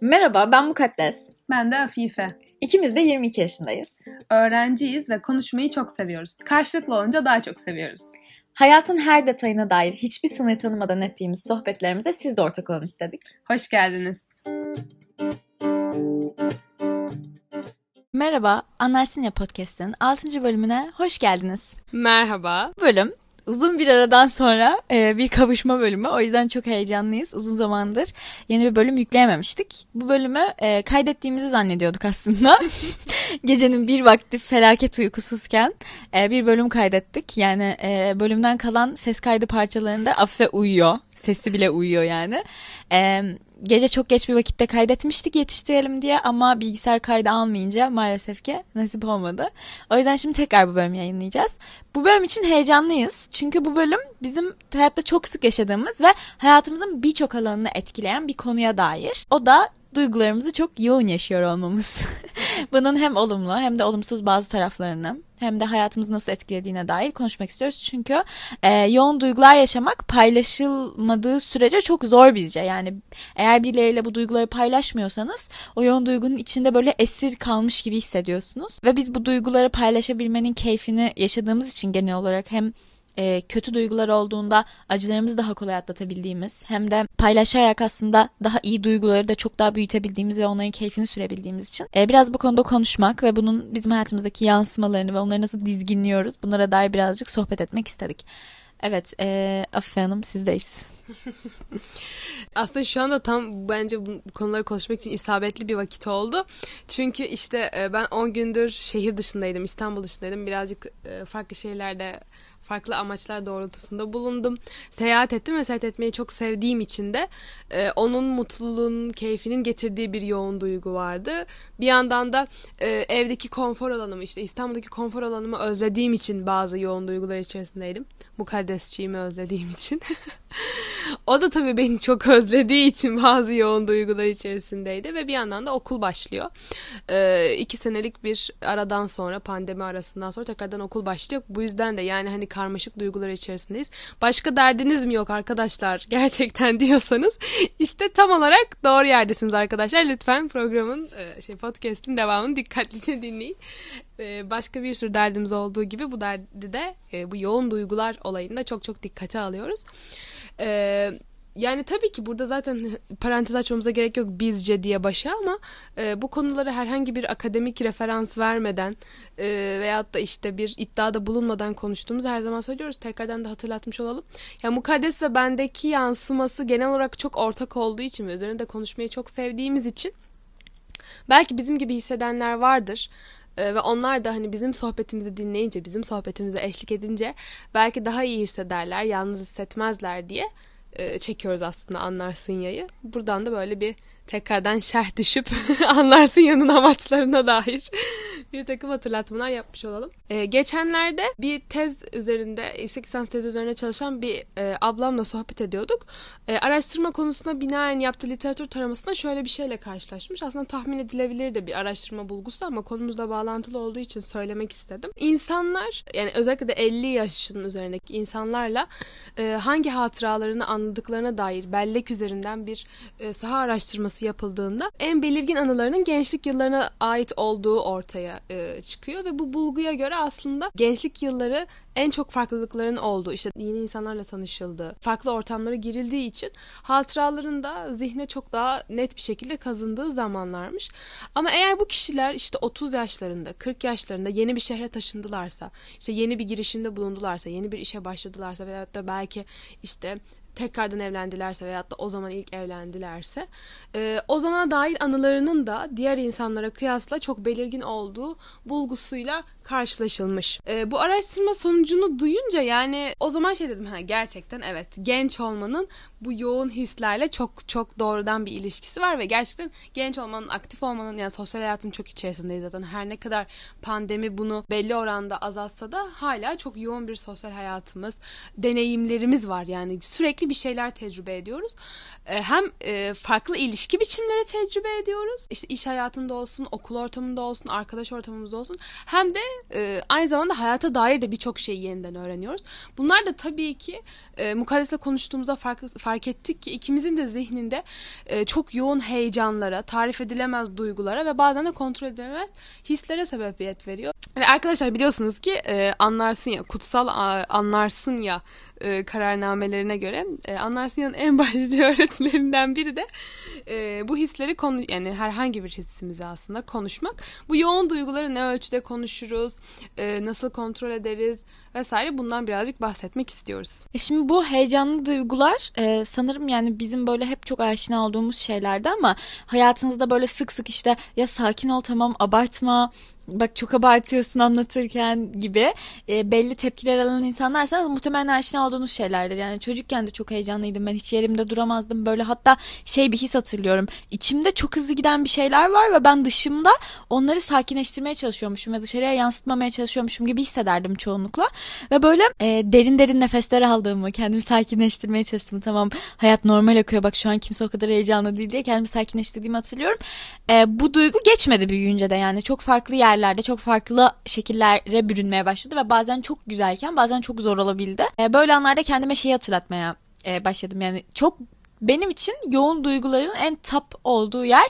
Merhaba, ben Mukaddes. Ben de Afife. İkimiz de 22 yaşındayız. Öğrenciyiz ve konuşmayı çok seviyoruz. Karşılıklı olunca daha çok seviyoruz. Hayatın her detayına dair hiçbir sınır tanımadan ettiğimiz sohbetlerimize siz de ortak olun istedik. Hoş geldiniz. Merhaba, Anlarsın Ya Podcast'ın 6. bölümüne hoş geldiniz. Merhaba. Bu bölüm uzun bir aradan sonra e, bir kavuşma bölümü. O yüzden çok heyecanlıyız. Uzun zamandır yeni bir bölüm yükleyememiştik. Bu bölümü e, kaydettiğimizi zannediyorduk aslında. Gecenin bir vakti felaket uykusuzken e, bir bölüm kaydettik. Yani e, bölümden kalan ses kaydı parçalarında Afife uyuyor. Sesi bile uyuyor yani. E, gece çok geç bir vakitte kaydetmiştik yetiştirelim diye ama bilgisayar kaydı almayınca maalesef ki nasip olmadı. O yüzden şimdi tekrar bu bölümü yayınlayacağız. Bu bölüm için heyecanlıyız. Çünkü bu bölüm bizim hayatta çok sık yaşadığımız ve hayatımızın birçok alanını etkileyen bir konuya dair. O da duygularımızı çok yoğun yaşıyor olmamız. Bunun hem olumlu hem de olumsuz bazı taraflarını hem de hayatımızı nasıl etkilediğine dair konuşmak istiyoruz. Çünkü e, yoğun duygular yaşamak paylaşılmadığı sürece çok zor bizce. Yani eğer birileriyle bu duyguları paylaşmıyorsanız o yoğun duygunun içinde böyle esir kalmış gibi hissediyorsunuz. Ve biz bu duyguları paylaşabilmenin keyfini yaşadığımız için genel olarak hem e, kötü duygular olduğunda acılarımızı daha kolay atlatabildiğimiz hem de paylaşarak aslında daha iyi duyguları da çok daha büyütebildiğimiz ve onların keyfini sürebildiğimiz için e, biraz bu konuda konuşmak ve bunun bizim hayatımızdaki yansımalarını ve onları nasıl dizginliyoruz bunlara dair birazcık sohbet etmek istedik. Evet, e, Afife Hanım sizdeyiz. Aslında şu anda tam bence bu konuları konuşmak için isabetli bir vakit oldu. Çünkü işte e, ben 10 gündür şehir dışındaydım, İstanbul dışındaydım. Birazcık e, farklı şeylerde farklı amaçlar doğrultusunda bulundum. Seyahat ettim ve seyahat etmeyi çok sevdiğim için de e, onun mutluluğun, keyfinin getirdiği bir yoğun duygu vardı. Bir yandan da e, evdeki konfor alanımı işte İstanbul'daki konfor alanımı özlediğim için bazı yoğun duygular içerisindeydim. Mukaddesçiğimi özlediğim için. o da tabii beni çok özlediği için bazı yoğun duygular içerisindeydi ve bir yandan da okul başlıyor. E, iki senelik bir aradan sonra pandemi arasından sonra tekrardan okul başlayacak. Bu yüzden de yani hani karmaşık duygular içerisindeyiz. Başka derdiniz mi yok arkadaşlar gerçekten diyorsanız işte tam olarak doğru yerdesiniz arkadaşlar. Lütfen programın e, şey podcast'in devamını dikkatlice dinleyin. E, başka bir sürü derdimiz olduğu gibi bu derdi de e, bu yoğun duygular olayında çok çok dikkate alıyoruz. Eee yani tabii ki burada zaten parantez açmamıza gerek yok bizce diye başa ama e, bu konuları herhangi bir akademik referans vermeden e, veyahut da işte bir iddiada bulunmadan konuştuğumuz her zaman söylüyoruz. Tekrardan da hatırlatmış olalım. Yani mukaddes ve bendeki yansıması genel olarak çok ortak olduğu için ve üzerinde konuşmayı çok sevdiğimiz için belki bizim gibi hissedenler vardır. Ee, ve onlar da hani bizim sohbetimizi dinleyince, bizim sohbetimize eşlik edince belki daha iyi hissederler, yalnız hissetmezler diye e, çekiyoruz aslında anlarsın yayı. Buradan da böyle bir tekrardan şerh düşüp anlarsın yanın amaçlarına dair bir takım hatırlatmalar yapmış olalım. Ee, geçenlerde bir tez üzerinde, yüksek lisans tezi üzerine çalışan bir e, ablamla sohbet ediyorduk. E, araştırma konusuna binaen yaptığı literatür taramasında şöyle bir şeyle karşılaşmış. Aslında tahmin edilebilir de bir araştırma bulgusu ama konumuzla bağlantılı olduğu için söylemek istedim. İnsanlar, yani özellikle de 50 yaşın üzerindeki insanlarla e, hangi hatıralarını anladıklarına dair bellek üzerinden bir e, saha araştırması yapıldığında en belirgin anılarının gençlik yıllarına ait olduğu ortaya e, çıkıyor ve bu bulguya göre aslında gençlik yılları en çok farklılıkların olduğu, işte yeni insanlarla tanışıldığı, farklı ortamlara girildiği için hatıraların da zihne çok daha net bir şekilde kazındığı zamanlarmış. Ama eğer bu kişiler işte 30 yaşlarında, 40 yaşlarında yeni bir şehre taşındılarsa, işte yeni bir girişimde bulundularsa, yeni bir işe başladılarsa veyahut da belki işte tekrardan evlendilerse veyahut da o zaman ilk evlendilerse e, o zamana dair anılarının da diğer insanlara kıyasla çok belirgin olduğu bulgusuyla karşılaşılmış. E, bu araştırma sonucunu duyunca yani o zaman şey dedim ha gerçekten evet genç olmanın bu yoğun hislerle çok çok doğrudan bir ilişkisi var ve gerçekten genç olmanın, aktif olmanın yani sosyal hayatın çok içerisindeyiz zaten. Her ne kadar pandemi bunu belli oranda azaltsa da hala çok yoğun bir sosyal hayatımız, deneyimlerimiz var yani sürekli bir şeyler tecrübe ediyoruz. E, hem e, farklı ilişki biçimleri tecrübe ediyoruz. İşte iş hayatında olsun, okul ortamında olsun, arkadaş ortamımızda olsun. Hem de e, aynı zamanda hayata dair de birçok şeyi yeniden öğreniyoruz. Bunlar da tabii ki e, mukaddesle konuştuğumuzda fark, fark ettik ki ikimizin de zihninde e, çok yoğun heyecanlara, tarif edilemez duygulara ve bazen de kontrol edilemez hislere sebebiyet veriyor. Ve arkadaşlar biliyorsunuz ki e, anlarsın ya, kutsal anlarsın ya e, kararnamelerine göre e, Anlarsınya'nın en başlıca öğretilerinden biri de e, bu hisleri konu yani herhangi bir hissimizi aslında konuşmak. Bu yoğun duyguları ne ölçüde konuşuruz, e, nasıl kontrol ederiz vesaire. Bundan birazcık bahsetmek istiyoruz. E şimdi bu heyecanlı duygular e, sanırım yani bizim böyle hep çok aşina olduğumuz şeylerdi ama hayatınızda böyle sık sık işte ya sakin ol tamam abartma bak çok abartıyorsun anlatırken gibi e, belli tepkiler alan insanlarsanız muhtemelen aşina olduğunuz şeylerdir. Yani çocukken de çok heyecanlıydım. Ben hiç yerimde duramazdım böyle. Hatta şey bir his hatırlıyorum. İçimde çok hızlı giden bir şeyler var ve ben dışımda onları sakinleştirmeye çalışıyormuşum ve dışarıya yansıtmamaya çalışıyormuşum gibi hissederdim çoğunlukla ve böyle e, derin derin nefesler aldığımı kendimi sakinleştirmeye çalıştım tamam hayat normal akıyor bak şu an kimse o kadar heyecanlı değil diye kendimi sakinleştirdiğimi hatırlıyorum. E, bu duygu geçmedi büyüyünce de yani çok farklı yer yerlerde çok farklı şekillere bürünmeye başladı ve bazen çok güzelken bazen çok zor olabildi. E, böyle anlarda kendime şeyi hatırlatmaya e, başladım. Yani çok benim için yoğun duyguların en top olduğu yer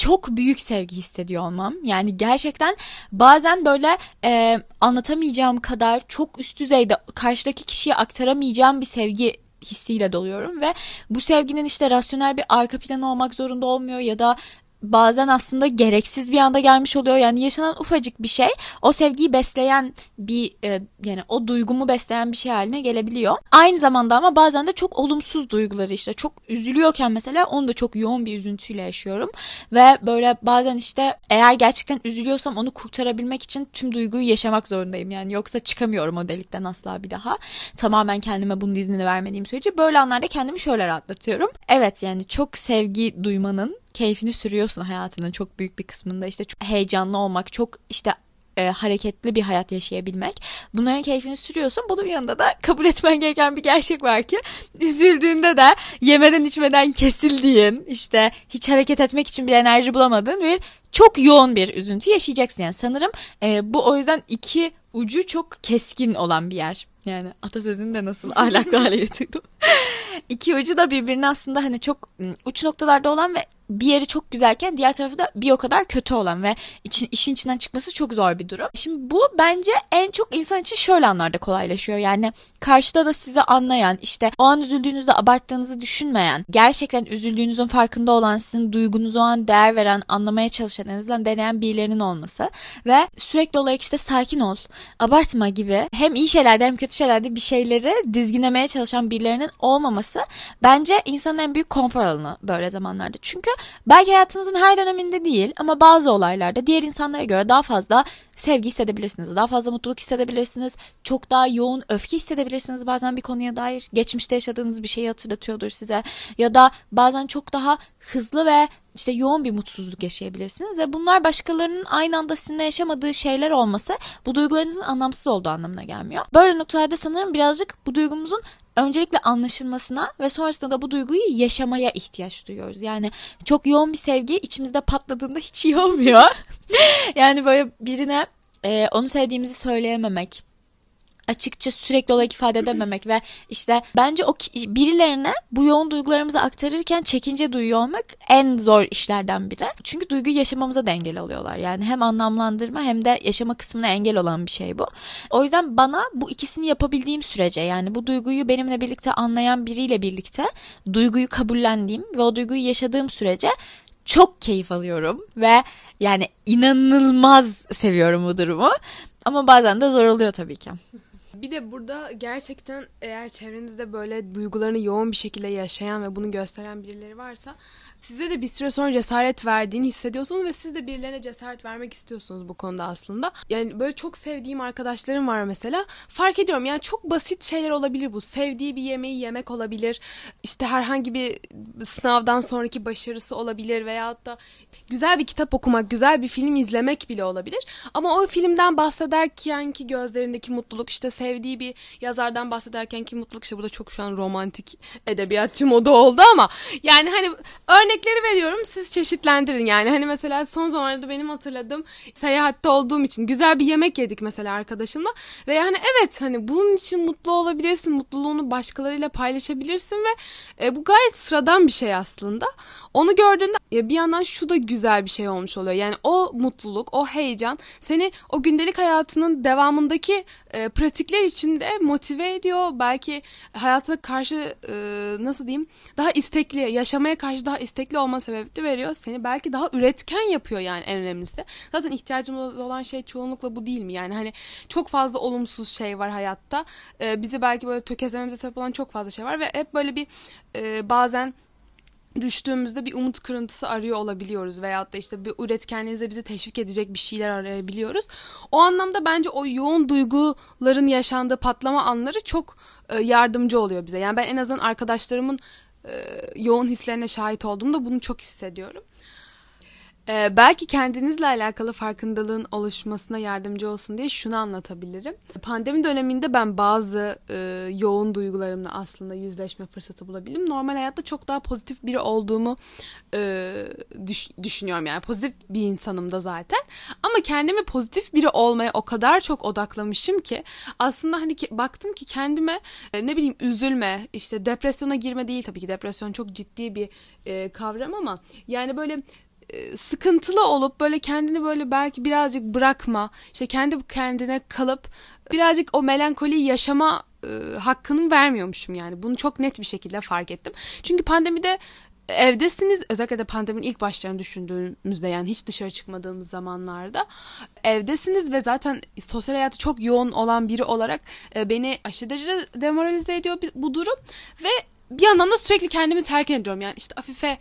çok büyük sevgi hissediyor olmam. Yani gerçekten bazen böyle e, anlatamayacağım kadar çok üst düzeyde karşıdaki kişiye aktaramayacağım bir sevgi hissiyle doluyorum ve bu sevginin işte rasyonel bir arka planı olmak zorunda olmuyor ya da bazen aslında gereksiz bir anda gelmiş oluyor. Yani yaşanan ufacık bir şey o sevgiyi besleyen bir e, yani o duygumu besleyen bir şey haline gelebiliyor. Aynı zamanda ama bazen de çok olumsuz duyguları işte çok üzülüyorken mesela onu da çok yoğun bir üzüntüyle yaşıyorum. Ve böyle bazen işte eğer gerçekten üzülüyorsam onu kurtarabilmek için tüm duyguyu yaşamak zorundayım. Yani yoksa çıkamıyorum o delikten asla bir daha. Tamamen kendime bunun iznini vermediğim sürece böyle anlarda kendimi şöyle rahatlatıyorum. Evet yani çok sevgi duymanın keyfini sürüyorsun hayatının çok büyük bir kısmında işte çok heyecanlı olmak çok işte e, hareketli bir hayat yaşayabilmek. Bunların keyfini sürüyorsun. Bunun yanında da kabul etmen gereken bir gerçek var ki üzüldüğünde de yemeden içmeden kesildiğin işte hiç hareket etmek için bir enerji bulamadığın bir çok yoğun bir üzüntü yaşayacaksın. Yani sanırım e, bu o yüzden iki ucu çok keskin olan bir yer. Yani atasözünü de nasıl ahlaklı hale getirdim. İki ucu da birbirine aslında hani çok uç noktalarda olan ve bir yeri çok güzelken diğer tarafı da bir o kadar kötü olan ve için, işin içinden çıkması çok zor bir durum. Şimdi bu bence en çok insan için şöyle anlarda kolaylaşıyor. Yani karşıda da sizi anlayan, işte o an üzüldüğünüzde abarttığınızı düşünmeyen, gerçekten üzüldüğünüzün farkında olan, sizin duygunuzu o an değer veren, anlamaya çalışan, en azından deneyen birilerinin olması ve sürekli olarak işte sakin ol, abartma gibi hem iyi şeylerde hem kötü şeylerde bir şeyleri dizginlemeye çalışan birilerinin olmaması bence insanın en büyük konfor alanı böyle zamanlarda. Çünkü belki hayatınızın her döneminde değil ama bazı olaylarda diğer insanlara göre daha fazla sevgi hissedebilirsiniz. Daha fazla mutluluk hissedebilirsiniz. Çok daha yoğun öfke hissedebilirsiniz bazen bir konuya dair. Geçmişte yaşadığınız bir şeyi hatırlatıyordur size. Ya da bazen çok daha hızlı ve işte yoğun bir mutsuzluk yaşayabilirsiniz ve bunlar başkalarının aynı anda sizinle yaşamadığı şeyler olması bu duygularınızın anlamsız olduğu anlamına gelmiyor. Böyle noktalarda sanırım birazcık bu duygumuzun öncelikle anlaşılmasına ve sonrasında da bu duyguyu yaşamaya ihtiyaç duyuyoruz. Yani çok yoğun bir sevgi içimizde patladığında hiç iyi olmuyor. yani böyle birine e, onu sevdiğimizi söyleyememek, açıkça sürekli olarak ifade edememek ve işte bence o birilerine bu yoğun duygularımızı aktarırken çekince duyuyor olmak en zor işlerden biri. Çünkü duyguyu yaşamamıza da engel oluyorlar. Yani hem anlamlandırma hem de yaşama kısmına engel olan bir şey bu. O yüzden bana bu ikisini yapabildiğim sürece yani bu duyguyu benimle birlikte anlayan biriyle birlikte duyguyu kabullendiğim ve o duyguyu yaşadığım sürece çok keyif alıyorum ve yani inanılmaz seviyorum bu durumu. Ama bazen de zor oluyor tabii ki. Bir de burada gerçekten eğer çevrenizde böyle duygularını yoğun bir şekilde yaşayan ve bunu gösteren birileri varsa size de bir süre sonra cesaret verdiğini hissediyorsunuz ve siz de birilerine cesaret vermek istiyorsunuz bu konuda aslında. Yani böyle çok sevdiğim arkadaşlarım var mesela. Fark ediyorum yani çok basit şeyler olabilir bu. Sevdiği bir yemeği yemek olabilir. İşte herhangi bir sınavdan sonraki başarısı olabilir veyahut da güzel bir kitap okumak, güzel bir film izlemek bile olabilir. Ama o filmden bahsederken ki gözlerindeki mutluluk işte sevdiği bir yazardan bahsederken ki mutluluk işte burada çok şu an romantik edebiyatçı modu oldu ama yani hani örnekleri veriyorum siz çeşitlendirin. Yani hani mesela son zamanlarda benim hatırladığım seyahatte olduğum için güzel bir yemek yedik mesela arkadaşımla ve yani evet hani bunun için mutlu olabilirsin mutluluğunu başkalarıyla paylaşabilirsin ve e, bu gayet sıradan bir şey aslında. Onu gördüğünde e, bir yandan şu da güzel bir şey olmuş oluyor. Yani o mutluluk o heyecan seni o gündelik hayatının devamındaki e, pratikler içinde motive ediyor. Belki hayata karşı e, nasıl diyeyim daha istekli yaşamaya karşı daha istekli olma sebebi de veriyor. Seni belki daha üretken yapıyor yani en önemlisi. Zaten ihtiyacımız olan şey çoğunlukla bu değil mi? Yani hani çok fazla olumsuz şey var hayatta. E, bizi belki böyle tökezlememize sebep olan çok fazla şey var ve hep böyle bir e, bazen düştüğümüzde bir umut kırıntısı arıyor olabiliyoruz veyahut da işte bir üretkenliğimize bizi teşvik edecek bir şeyler arayabiliyoruz. O anlamda bence o yoğun duyguların yaşandığı patlama anları çok e, yardımcı oluyor bize. Yani ben en azından arkadaşlarımın e, yoğun hislerine şahit olduğumda bunu çok hissediyorum. Ee, belki kendinizle alakalı farkındalığın oluşmasına yardımcı olsun diye şunu anlatabilirim. Pandemi döneminde ben bazı e, yoğun duygularımla aslında yüzleşme fırsatı bulabildim. Normal hayatta çok daha pozitif biri olduğumu e, düş, düşünüyorum yani pozitif bir insanım da zaten. Ama kendimi pozitif biri olmaya o kadar çok odaklamışım ki aslında hani ki, baktım ki kendime e, ne bileyim üzülme işte depresyona girme değil tabii ki depresyon çok ciddi bir e, kavram ama yani böyle sıkıntılı olup böyle kendini böyle belki birazcık bırakma işte kendi kendine kalıp birazcık o melankoliyi yaşama e, hakkını vermiyormuşum yani. Bunu çok net bir şekilde fark ettim. Çünkü pandemide evdesiniz. Özellikle de pandeminin ilk başlarını düşündüğümüzde yani hiç dışarı çıkmadığımız zamanlarda evdesiniz ve zaten sosyal hayatı çok yoğun olan biri olarak e, beni aşırı derecede demoralize ediyor bu durum ve bir yandan da sürekli kendimi telkin ediyorum. Yani işte Afife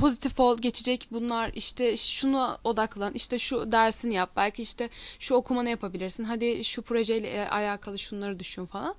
pozitif ol geçecek bunlar işte şunu odaklan işte şu dersini yap belki işte şu okumanı yapabilirsin hadi şu projeyle e, alakalı şunları düşün falan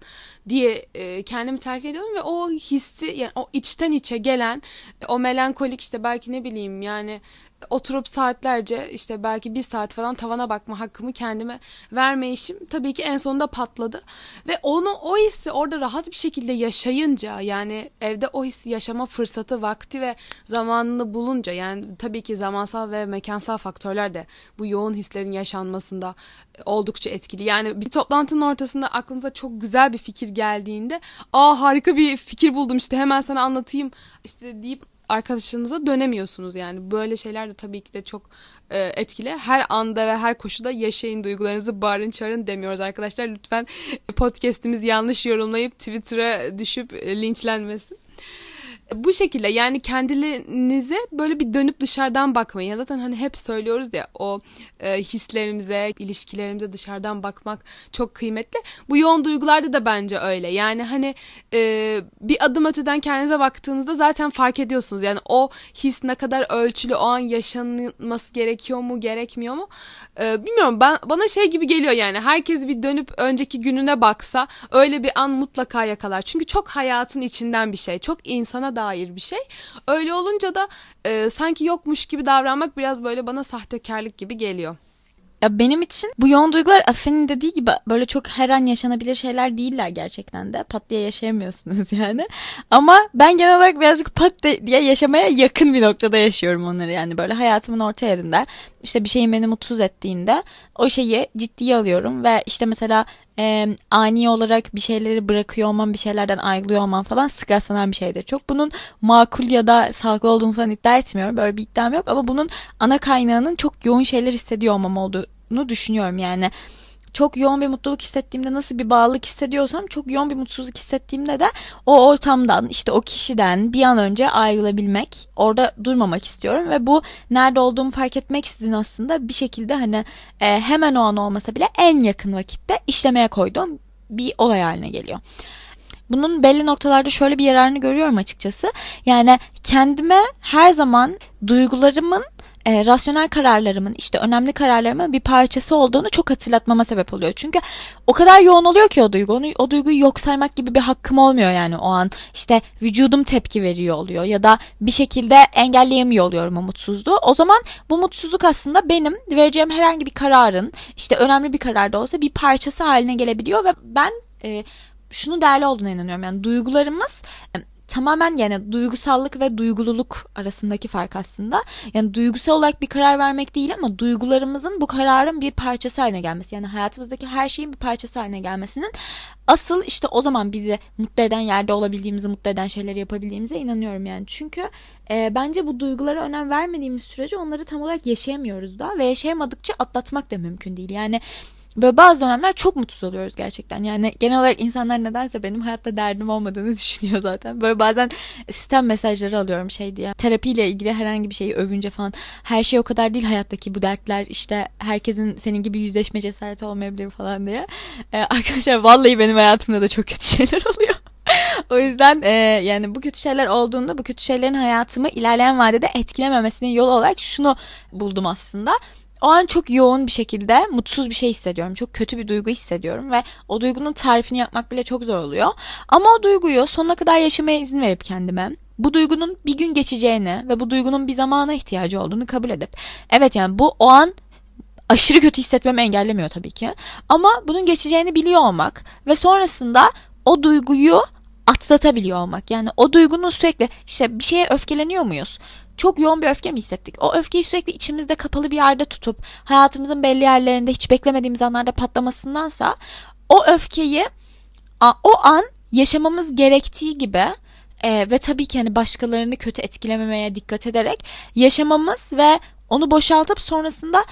diye e, kendimi telkin ediyorum ve o hissi yani o içten içe gelen o melankolik işte belki ne bileyim yani oturup saatlerce işte belki bir saat falan tavana bakma hakkımı kendime vermeyişim tabii ki en sonunda patladı. Ve onu o hissi orada rahat bir şekilde yaşayınca yani evde o hissi yaşama fırsatı, vakti ve zamanını bulunca yani tabii ki zamansal ve mekansal faktörler de bu yoğun hislerin yaşanmasında oldukça etkili. Yani bir toplantının ortasında aklınıza çok güzel bir fikir geldiğinde aa harika bir fikir buldum işte hemen sana anlatayım işte deyip arkadaşınıza dönemiyorsunuz yani. Böyle şeyler de tabii ki de çok e, etkili. Her anda ve her koşuda yaşayın duygularınızı bağırın çağırın demiyoruz arkadaşlar. Lütfen podcast'imiz yanlış yorumlayıp Twitter'a düşüp e, linçlenmesin bu şekilde yani kendinize böyle bir dönüp dışarıdan bakmayın. Ya zaten hani hep söylüyoruz ya o e, hislerimize, ilişkilerimize dışarıdan bakmak çok kıymetli. Bu yoğun duygularda da bence öyle. Yani hani e, bir adım öteden kendinize baktığınızda zaten fark ediyorsunuz. Yani o his ne kadar ölçülü, o an yaşanması gerekiyor mu, gerekmiyor mu? E, bilmiyorum ben bana şey gibi geliyor yani. Herkes bir dönüp önceki gününe baksa öyle bir an mutlaka yakalar. Çünkü çok hayatın içinden bir şey. Çok insana dair bir şey. Öyle olunca da e, sanki yokmuş gibi davranmak biraz böyle bana sahtekarlık gibi geliyor. Ya benim için bu yoğun duygular Afen'in dediği gibi böyle çok her an yaşanabilir şeyler değiller gerçekten de. Pat diye yaşayamıyorsunuz yani. Ama ben genel olarak birazcık pat diye yaşamaya yakın bir noktada yaşıyorum onları yani. Böyle hayatımın orta yerinde işte bir şeyin beni mutsuz ettiğinde o şeyi ciddiye alıyorum ve işte mesela e, ani olarak bir şeyleri bırakıyor olmam, bir şeylerden ayrılıyor olmam falan sık rastlanan bir şeydir. Çok bunun makul ya da sağlıklı olduğunu falan iddia etmiyorum. Böyle bir iddiam yok ama bunun ana kaynağının çok yoğun şeyler hissediyor olmam olduğunu düşünüyorum yani çok yoğun bir mutluluk hissettiğimde nasıl bir bağlılık hissediyorsam çok yoğun bir mutsuzluk hissettiğimde de o ortamdan işte o kişiden bir an önce ayrılabilmek orada durmamak istiyorum ve bu nerede olduğumu fark etmek istediğin aslında bir şekilde hani e, hemen o an olmasa bile en yakın vakitte işlemeye koyduğum bir olay haline geliyor bunun belli noktalarda şöyle bir yararını görüyorum açıkçası. Yani kendime her zaman duygularımın e, rasyonel kararlarımın işte önemli kararlarımın bir parçası olduğunu çok hatırlatmama sebep oluyor. Çünkü o kadar yoğun oluyor ki o duygu. Onu, o duyguyu yok saymak gibi bir hakkım olmuyor yani o an. İşte vücudum tepki veriyor oluyor ya da bir şekilde engelleyemiyor oluyorum o mutsuzluğu. O zaman bu mutsuzluk aslında benim vereceğim herhangi bir kararın işte önemli bir karar da olsa bir parçası haline gelebiliyor ve ben e, şunu değerli olduğuna inanıyorum. Yani duygularımız tamamen yani duygusallık ve duygululuk arasındaki fark aslında. Yani duygusal olarak bir karar vermek değil ama duygularımızın bu kararın bir parçası haline gelmesi. Yani hayatımızdaki her şeyin bir parçası haline gelmesinin asıl işte o zaman bizi mutlu eden yerde olabildiğimizi, mutlu eden şeyleri yapabildiğimize inanıyorum yani. Çünkü e, bence bu duygulara önem vermediğimiz sürece onları tam olarak yaşayamıyoruz da ve yaşayamadıkça atlatmak da mümkün değil. Yani Böyle bazı dönemler çok mutsuz oluyoruz gerçekten. Yani genel olarak insanlar nedense benim hayatta derdim olmadığını düşünüyor zaten. Böyle bazen sistem mesajları alıyorum şey diye. Terapiyle ilgili herhangi bir şeyi övünce falan. Her şey o kadar değil hayattaki bu dertler. işte herkesin senin gibi yüzleşme cesareti olmayabilir falan diye. Ee, arkadaşlar vallahi benim hayatımda da çok kötü şeyler oluyor. o yüzden e, yani bu kötü şeyler olduğunda bu kötü şeylerin hayatımı ilerleyen vadede etkilememesinin yolu olarak şunu buldum aslında o an çok yoğun bir şekilde mutsuz bir şey hissediyorum. Çok kötü bir duygu hissediyorum ve o duygunun tarifini yapmak bile çok zor oluyor. Ama o duyguyu sonuna kadar yaşamaya izin verip kendime bu duygunun bir gün geçeceğini ve bu duygunun bir zamana ihtiyacı olduğunu kabul edip evet yani bu o an aşırı kötü hissetmemi engellemiyor tabii ki. Ama bunun geçeceğini biliyor olmak ve sonrasında o duyguyu atlatabiliyor olmak. Yani o duygunun sürekli işte bir şeye öfkeleniyor muyuz? Çok yoğun bir öfke mi hissettik? O öfkeyi sürekli içimizde kapalı bir yerde tutup hayatımızın belli yerlerinde hiç beklemediğimiz anlarda patlamasındansa o öfkeyi o an yaşamamız gerektiği gibi e, ve tabii ki hani başkalarını kötü etkilememeye dikkat ederek yaşamamız ve onu boşaltıp sonrasında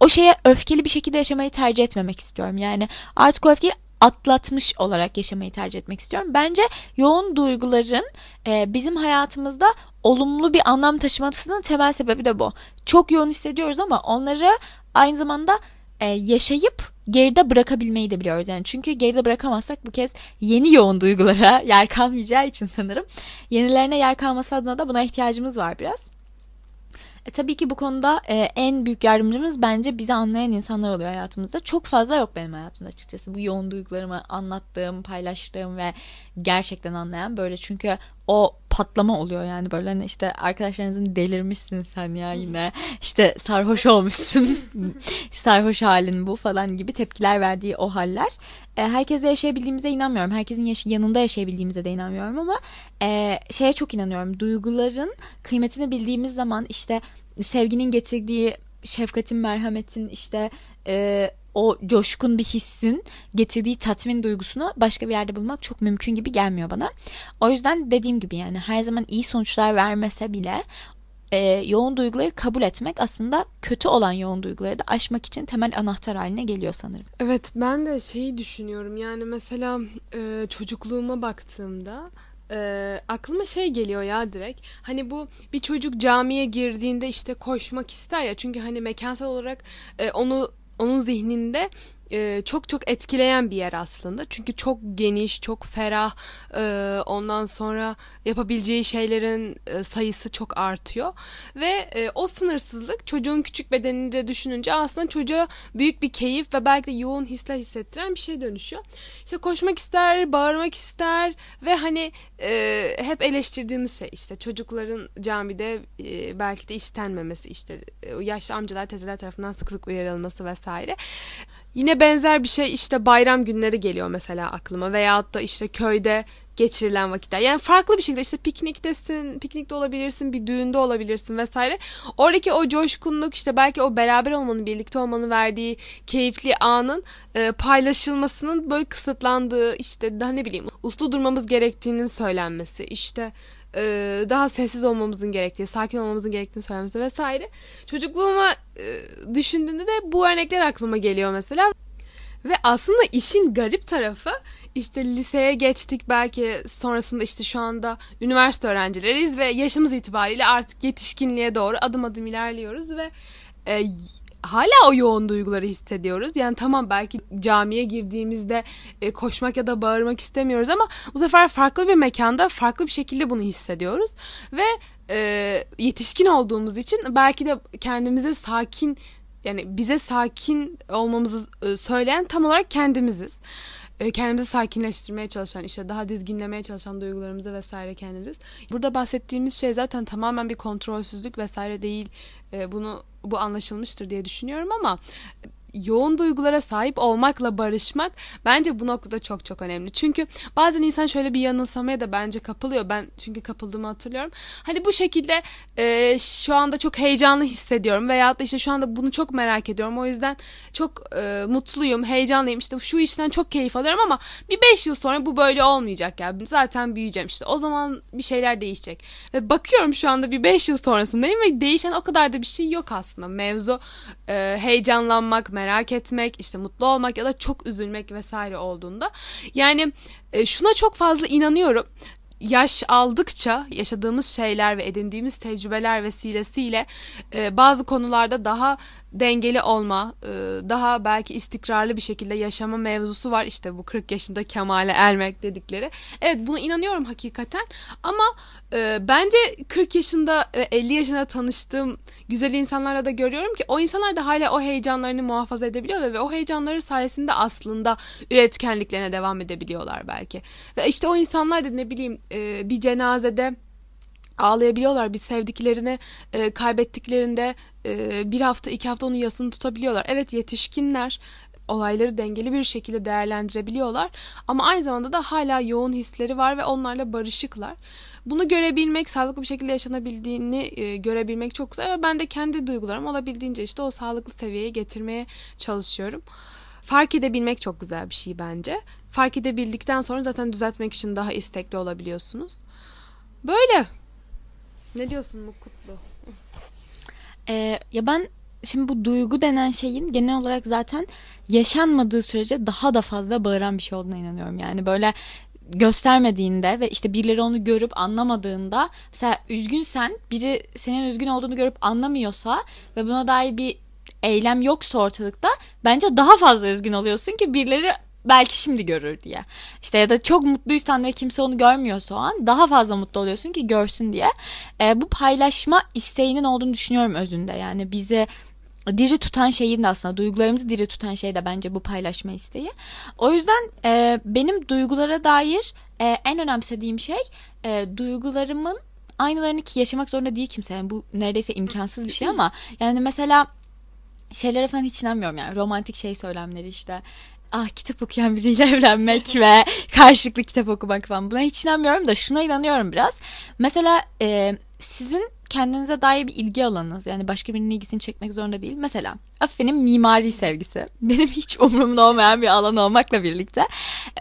o şeye öfkeli bir şekilde yaşamayı tercih etmemek istiyorum. Yani artık o öfkeyi atlatmış olarak yaşamayı tercih etmek istiyorum. Bence yoğun duyguların e, bizim hayatımızda olumlu bir anlam taşımasının temel sebebi de bu. Çok yoğun hissediyoruz ama onları aynı zamanda e, yaşayıp geride bırakabilmeyi de biliyoruz. Yani çünkü geride bırakamazsak bu kez yeni yoğun duygulara yer kalmayacağı için sanırım yenilerine yer kalması adına da buna ihtiyacımız var biraz. E, tabii ki bu konuda e, en büyük yardımcımız bence bizi anlayan insanlar oluyor hayatımızda. Çok fazla yok benim hayatımda açıkçası. Bu yoğun duygularımı anlattığım, paylaştığım ve gerçekten anlayan böyle çünkü o patlama oluyor yani. Böyle hani işte arkadaşlarınızın delirmişsin sen ya yine. İşte sarhoş olmuşsun. Sarhoş halin bu falan gibi tepkiler verdiği o haller. E, herkese yaşayabildiğimize inanmıyorum. Herkesin yaş- yanında yaşayabildiğimize de inanmıyorum ama e, şeye çok inanıyorum. Duyguların kıymetini bildiğimiz zaman işte sevginin getirdiği şefkatin merhametin işte e, o coşkun bir hissin getirdiği tatmin duygusunu başka bir yerde bulmak çok mümkün gibi gelmiyor bana. O yüzden dediğim gibi yani her zaman iyi sonuçlar vermese bile e, yoğun duyguları kabul etmek aslında kötü olan yoğun duyguları da aşmak için temel anahtar haline geliyor sanırım. Evet ben de şeyi düşünüyorum yani mesela e, çocukluğuma baktığımda e, aklıma şey geliyor ya direkt. Hani bu bir çocuk camiye girdiğinde işte koşmak ister ya. Çünkü hani mekansal olarak e, onu onun zihninde e, çok çok etkileyen bir yer aslında. Çünkü çok geniş, çok ferah. E, ondan sonra yapabileceği şeylerin e, sayısı çok artıyor. Ve e, o sınırsızlık çocuğun küçük bedeninde düşününce aslında çocuğa büyük bir keyif ve belki de yoğun hisler hissettiren bir şey dönüşüyor. İşte koşmak ister, bağırmak ister ve hani e, hep eleştirdiğimiz şey işte çocukların camide e, belki de istenmemesi işte e, yaşlı amcalar teyzeler tarafından sık sık uyarılması vesaire. Yine benzer bir şey işte bayram günleri geliyor mesela aklıma veyahut da işte köyde geçirilen vakitler. Yani farklı bir şekilde işte pikniktesin, piknikte olabilirsin, bir düğünde olabilirsin vesaire. Oradaki o coşkunluk işte belki o beraber olmanın, birlikte olmanın verdiği keyifli anın e, paylaşılmasının böyle kısıtlandığı işte daha ne bileyim uslu durmamız gerektiğinin söylenmesi işte e, daha sessiz olmamızın gerektiği, sakin olmamızın gerektiğini söylemesi vesaire. Çocukluğuma e, düşündüğümde de bu örnekler aklıma geliyor mesela. Ve aslında işin garip tarafı işte liseye geçtik belki sonrasında işte şu anda üniversite öğrencileriyiz ve yaşımız itibariyle artık yetişkinliğe doğru adım adım ilerliyoruz ve e, hala o yoğun duyguları hissediyoruz. Yani tamam belki camiye girdiğimizde e, koşmak ya da bağırmak istemiyoruz ama bu sefer farklı bir mekanda farklı bir şekilde bunu hissediyoruz. Ve e, yetişkin olduğumuz için belki de kendimize sakin yani bize sakin olmamızı e, söyleyen tam olarak kendimiziz. E, kendimizi sakinleştirmeye çalışan, işte daha dizginlemeye çalışan duygularımızı vesaire kendimiz. Burada bahsettiğimiz şey zaten tamamen bir kontrolsüzlük vesaire değil. E, bunu bu anlaşılmıştır diye düşünüyorum ama yoğun duygulara sahip olmakla barışmak bence bu noktada çok çok önemli. Çünkü bazen insan şöyle bir yanılsamaya da bence kapılıyor. Ben çünkü kapıldığımı hatırlıyorum. Hani bu şekilde e, şu anda çok heyecanlı hissediyorum veya da işte şu anda bunu çok merak ediyorum. O yüzden çok e, mutluyum, heyecanlıyım. İşte şu işten çok keyif alıyorum ama bir 5 yıl sonra bu böyle olmayacak ya. Zaten büyüyeceğim işte. O zaman bir şeyler değişecek. Ve bakıyorum şu anda bir 5 yıl sonrasındayım ve değişen o kadar da bir şey yok aslında. Mevzu e, heyecanlanmak, merak etmek, işte mutlu olmak ya da çok üzülmek vesaire olduğunda. Yani e, şuna çok fazla inanıyorum yaş aldıkça yaşadığımız şeyler ve edindiğimiz tecrübeler vesilesiyle e, bazı konularda daha dengeli olma, e, daha belki istikrarlı bir şekilde yaşama mevzusu var. İşte bu 40 yaşında kemale ermek dedikleri. Evet buna inanıyorum hakikaten ama e, bence 40 yaşında ve 50 yaşında tanıştığım güzel insanlarla da görüyorum ki o insanlar da hala o heyecanlarını muhafaza edebiliyor ve, ve o heyecanları sayesinde aslında üretkenliklerine devam edebiliyorlar belki. Ve işte o insanlar da ne bileyim e, bir cenazede ağlayabiliyorlar bir sevdiklerini e, kaybettiklerinde e, bir hafta iki hafta onun yasını tutabiliyorlar. Evet yetişkinler olayları dengeli bir şekilde değerlendirebiliyorlar ama aynı zamanda da hala yoğun hisleri var ve onlarla barışıklar. Bunu görebilmek, sağlıklı bir şekilde yaşanabildiğini e, görebilmek çok güzel ve ben de kendi duygularım olabildiğince işte o sağlıklı seviyeye getirmeye çalışıyorum. Fark edebilmek çok güzel bir şey bence. Fark edebildikten sonra zaten düzeltmek için daha istekli olabiliyorsunuz. Böyle. Ne diyorsun Mukutlu? Ee, ya ben şimdi bu duygu denen şeyin genel olarak zaten yaşanmadığı sürece daha da fazla bağıran bir şey olduğuna inanıyorum. Yani böyle göstermediğinde ve işte birileri onu görüp anlamadığında mesela üzgünsen biri senin üzgün olduğunu görüp anlamıyorsa ve buna dair bir eylem yoksa ortalıkta bence daha fazla üzgün oluyorsun ki birileri belki şimdi görür diye. İşte ya da çok mutluysan ve kimse onu görmüyorsa o an daha fazla mutlu oluyorsun ki görsün diye. E, bu paylaşma isteğinin olduğunu düşünüyorum özünde. Yani bize diri tutan şeyin de aslında duygularımızı diri tutan şey de bence bu paylaşma isteği. O yüzden e, benim duygulara dair e, en önemsediğim şey e, duygularımın aynılarını ki yaşamak zorunda değil kimse. Yani bu neredeyse imkansız bir şey ama yani mesela şeylere falan hiç inanmıyorum yani romantik şey söylemleri işte ah kitap okuyan biriyle evlenmek ve karşılıklı kitap okumak falan buna hiç inanmıyorum da şuna inanıyorum biraz. Mesela e, sizin kendinize dair bir ilgi alanınız yani başka birinin ilgisini çekmek zorunda değil. Mesela Afife'nin mimari sevgisi benim hiç umurumda olmayan bir alan olmakla birlikte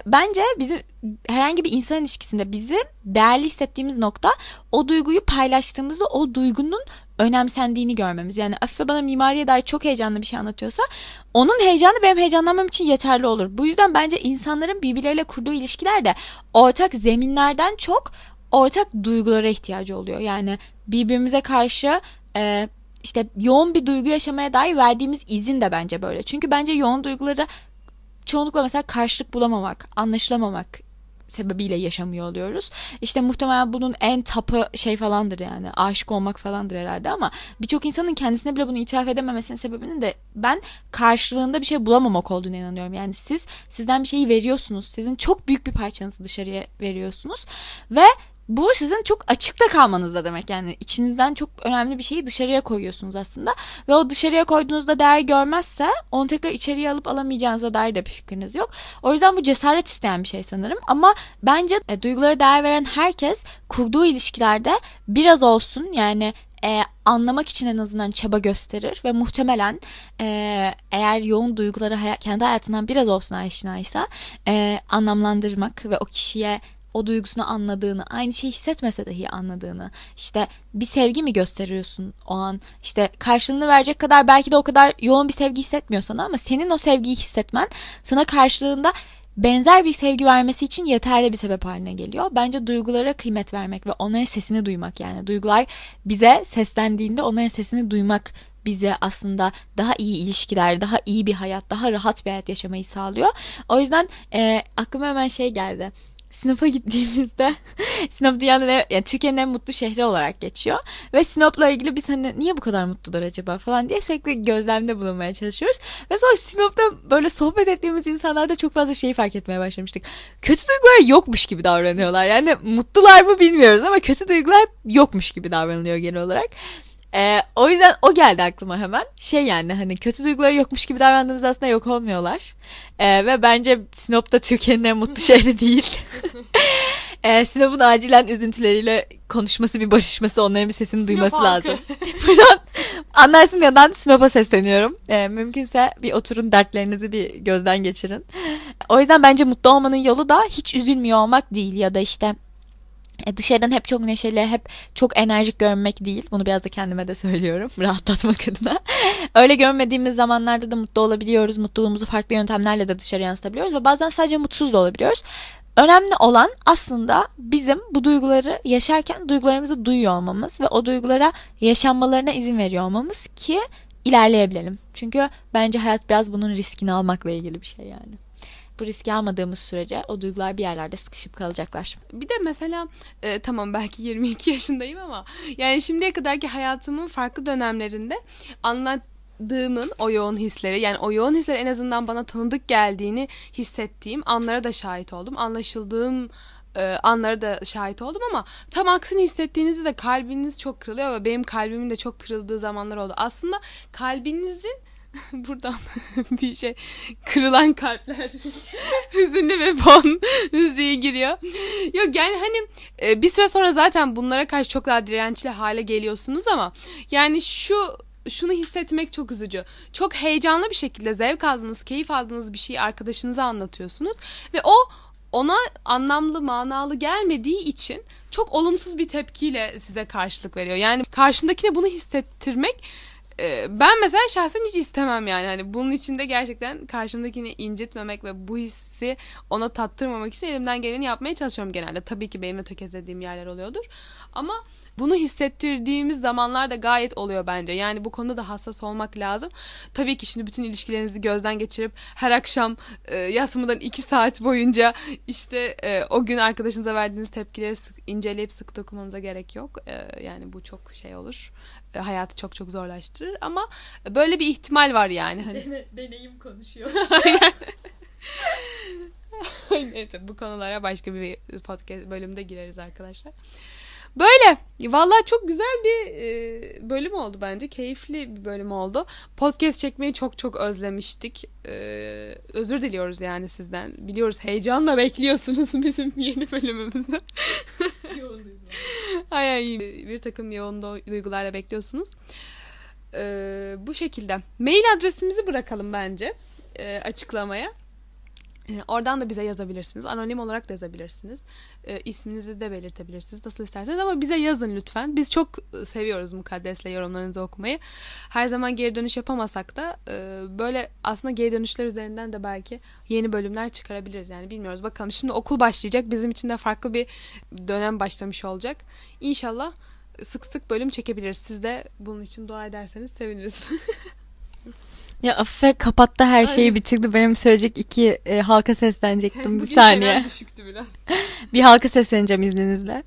bence bizim herhangi bir insan ilişkisinde bizi değerli hissettiğimiz nokta o duyguyu paylaştığımızda o duygunun önemsendiğini görmemiz. Yani Afife bana mimariye dair çok heyecanlı bir şey anlatıyorsa onun heyecanı benim heyecanlanmam için yeterli olur. Bu yüzden bence insanların birbirleriyle kurduğu ilişkilerde ortak zeminlerden çok ortak duygulara ihtiyacı oluyor. Yani birbirimize karşı e, işte yoğun bir duygu yaşamaya dair verdiğimiz izin de bence böyle. Çünkü bence yoğun duyguları çoğunlukla mesela karşılık bulamamak, anlaşılamamak sebebiyle yaşamıyor oluyoruz. İşte muhtemelen bunun en tapı şey falandır yani aşık olmak falandır herhalde ama birçok insanın kendisine bile bunu itiraf edememesinin sebebinin de ben karşılığında bir şey bulamamak olduğunu inanıyorum. Yani siz sizden bir şeyi veriyorsunuz. Sizin çok büyük bir parçanızı dışarıya veriyorsunuz ve bu sizin çok açıkta kalmanız da demek. Yani içinizden çok önemli bir şeyi dışarıya koyuyorsunuz aslında. Ve o dışarıya koyduğunuzda değer görmezse onu tekrar içeriye alıp alamayacağınıza dair de bir fikriniz yok. O yüzden bu cesaret isteyen bir şey sanırım. Ama bence e, duygulara değer veren herkes kurduğu ilişkilerde biraz olsun yani e, anlamak için en azından çaba gösterir ve muhtemelen e, eğer yoğun duyguları hay- kendi hayatından biraz olsun aşinaysa e, anlamlandırmak ve o kişiye o duygusunu anladığını, aynı şeyi hissetmese dahi anladığını, işte bir sevgi mi gösteriyorsun o an, işte karşılığını verecek kadar belki de o kadar yoğun bir sevgi hissetmiyorsan ama senin o sevgiyi hissetmen sana karşılığında benzer bir sevgi vermesi için yeterli bir sebep haline geliyor. Bence duygulara kıymet vermek ve onların sesini duymak yani duygular bize seslendiğinde onların sesini duymak bize aslında daha iyi ilişkiler, daha iyi bir hayat, daha rahat bir hayat yaşamayı sağlıyor. O yüzden e, aklıma hemen şey geldi. Sinop'a gittiğimizde Sinop dünyanın en, yani Türkiye'nin en mutlu şehri olarak geçiyor. Ve Sinop'la ilgili biz hani niye bu kadar mutlular acaba falan diye sürekli gözlemde bulunmaya çalışıyoruz. Ve sonra Sinop'ta böyle sohbet ettiğimiz insanlarda çok fazla şeyi fark etmeye başlamıştık. Kötü duygular yokmuş gibi davranıyorlar. Yani mutlular mı bilmiyoruz ama kötü duygular yokmuş gibi davranılıyor genel olarak. Ee, o yüzden o geldi aklıma hemen. Şey yani hani kötü duyguları yokmuş gibi davrandığımız aslında yok olmuyorlar. Ee, ve bence Sinop da Türkiye'nin en mutlu şehri değil. ee, Sinop'un acilen üzüntüleriyle konuşması bir barışması onların bir sesini duyması halkı. lazım. Buradan anlarsın yadan Sinop'a sesleniyorum. Ee, mümkünse bir oturun dertlerinizi bir gözden geçirin. O yüzden bence mutlu olmanın yolu da hiç üzülmüyor olmak değil ya da işte e, dışarıdan hep çok neşeli, hep çok enerjik görünmek değil. Bunu biraz da kendime de söylüyorum rahatlatmak adına. Öyle görmediğimiz zamanlarda da mutlu olabiliyoruz. Mutluluğumuzu farklı yöntemlerle de dışarı yansıtabiliyoruz ve bazen sadece mutsuz da olabiliyoruz. Önemli olan aslında bizim bu duyguları yaşarken duygularımızı duyuyor olmamız ve o duygulara yaşanmalarına izin veriyor olmamız ki ilerleyebilelim. Çünkü bence hayat biraz bunun riskini almakla ilgili bir şey yani bu riski almadığımız sürece o duygular bir yerlerde sıkışıp kalacaklar. Bir de mesela e, tamam belki 22 yaşındayım ama yani şimdiye kadarki hayatımın farklı dönemlerinde anlattığımın o yoğun hisleri yani o yoğun hisleri en azından bana tanıdık geldiğini hissettiğim anlara da şahit oldum. Anlaşıldığım e, anlara da şahit oldum ama tam aksini hissettiğinizde de kalbiniz çok kırılıyor ve benim kalbimin de çok kırıldığı zamanlar oldu. Aslında kalbinizin buradan bir şey kırılan kalpler hüzünlü ve fon müziği giriyor. Yok yani hani e, bir süre sonra zaten bunlara karşı çok daha dirençli hale geliyorsunuz ama yani şu şunu hissetmek çok üzücü. Çok heyecanlı bir şekilde zevk aldığınız, keyif aldığınız bir şeyi arkadaşınıza anlatıyorsunuz ve o ona anlamlı, manalı gelmediği için çok olumsuz bir tepkiyle size karşılık veriyor. Yani karşındakine bunu hissettirmek e, ben mesela şahsen hiç istemem yani. Hani bunun içinde gerçekten karşımdakini incitmemek ve bu hissi ona tattırmamak için elimden geleni yapmaya çalışıyorum genelde. Tabii ki benim de tökezlediğim yerler oluyordur. Ama bunu hissettirdiğimiz zamanlar da gayet oluyor bence. Yani bu konuda da hassas olmak lazım. Tabii ki şimdi bütün ilişkilerinizi gözden geçirip her akşam e, yatmadan iki saat boyunca işte e, o gün arkadaşınıza verdiğiniz tepkileri sık, inceleyip sık dokumanıza gerek yok. E, yani bu çok şey olur. E, hayatı çok çok zorlaştırır ama böyle bir ihtimal var yani. Hani. Deneyim konuşuyor. Neyse bu konulara başka bir podcast bölümde gireriz arkadaşlar. Böyle. Vallahi çok güzel bir e, bölüm oldu bence. Keyifli bir bölüm oldu. Podcast çekmeyi çok çok özlemiştik. E, özür diliyoruz yani sizden. Biliyoruz heyecanla bekliyorsunuz bizim yeni bölümümüzü. ay ay bir takım yoğun duygularla bekliyorsunuz. E, bu şekilde. Mail adresimizi bırakalım bence e, açıklamaya. Ee, oradan da bize yazabilirsiniz. Anonim olarak da yazabilirsiniz. E, isminizi de belirtebilirsiniz. Nasıl isterseniz ama bize yazın lütfen. Biz çok seviyoruz mukaddesle yorumlarınızı okumayı. Her zaman geri dönüş yapamasak da e, böyle aslında geri dönüşler üzerinden de belki yeni bölümler çıkarabiliriz. Yani bilmiyoruz. Bakalım şimdi okul başlayacak. Bizim için de farklı bir dönem başlamış olacak. İnşallah sık sık bölüm çekebiliriz. Siz de bunun için dua ederseniz seviniriz. Ya Afife kapattı her şeyi Aynen. bitirdi. Benim söyleyecek iki e, halka seslenecektim bir saniye. düşüktü biraz. bir halka sesleneceğim izninizle.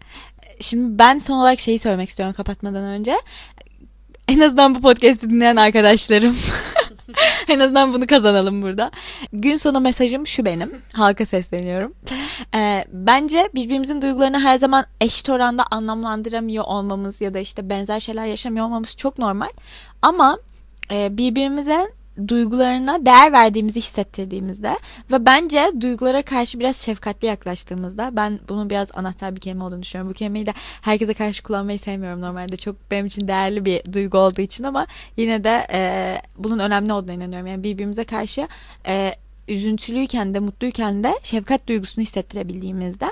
Şimdi ben son olarak şeyi söylemek istiyorum kapatmadan önce. En azından bu podcast'i dinleyen arkadaşlarım. en azından bunu kazanalım burada. Gün sonu mesajım şu benim. Halka sesleniyorum. Ee, bence birbirimizin duygularını her zaman eşit oranda anlamlandıramıyor olmamız ya da işte benzer şeyler yaşamıyor olmamız çok normal. Ama e, birbirimize duygularına değer verdiğimizi hissettirdiğimizde ve bence duygulara karşı biraz şefkatli yaklaştığımızda ben bunun biraz anahtar bir kelime olduğunu düşünüyorum. Bu kelimeyi de herkese karşı kullanmayı sevmiyorum normalde. Çok benim için değerli bir duygu olduğu için ama yine de e, bunun önemli olduğuna inanıyorum. Yani birbirimize karşı e, üzüntülüyken de mutluyken de şefkat duygusunu hissettirebildiğimizde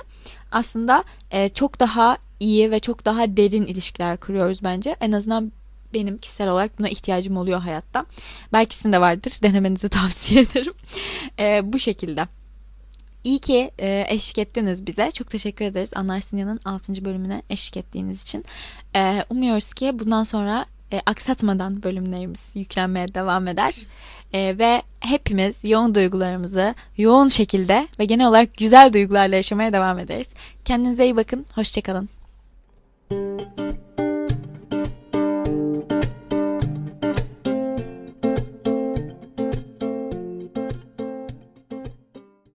aslında e, çok daha iyi ve çok daha derin ilişkiler kuruyoruz bence. En azından benim kişisel olarak buna ihtiyacım oluyor hayatta. Belki sizin de vardır. Denemenizi tavsiye ederim. E, bu şekilde. İyi ki e, eşlik ettiniz bize. Çok teşekkür ederiz Anlar Sinya'nın 6. bölümüne eşlik ettiğiniz için. E, umuyoruz ki bundan sonra e, aksatmadan bölümlerimiz yüklenmeye devam eder. E, ve hepimiz yoğun duygularımızı yoğun şekilde ve genel olarak güzel duygularla yaşamaya devam ederiz. Kendinize iyi bakın. Hoşçakalın.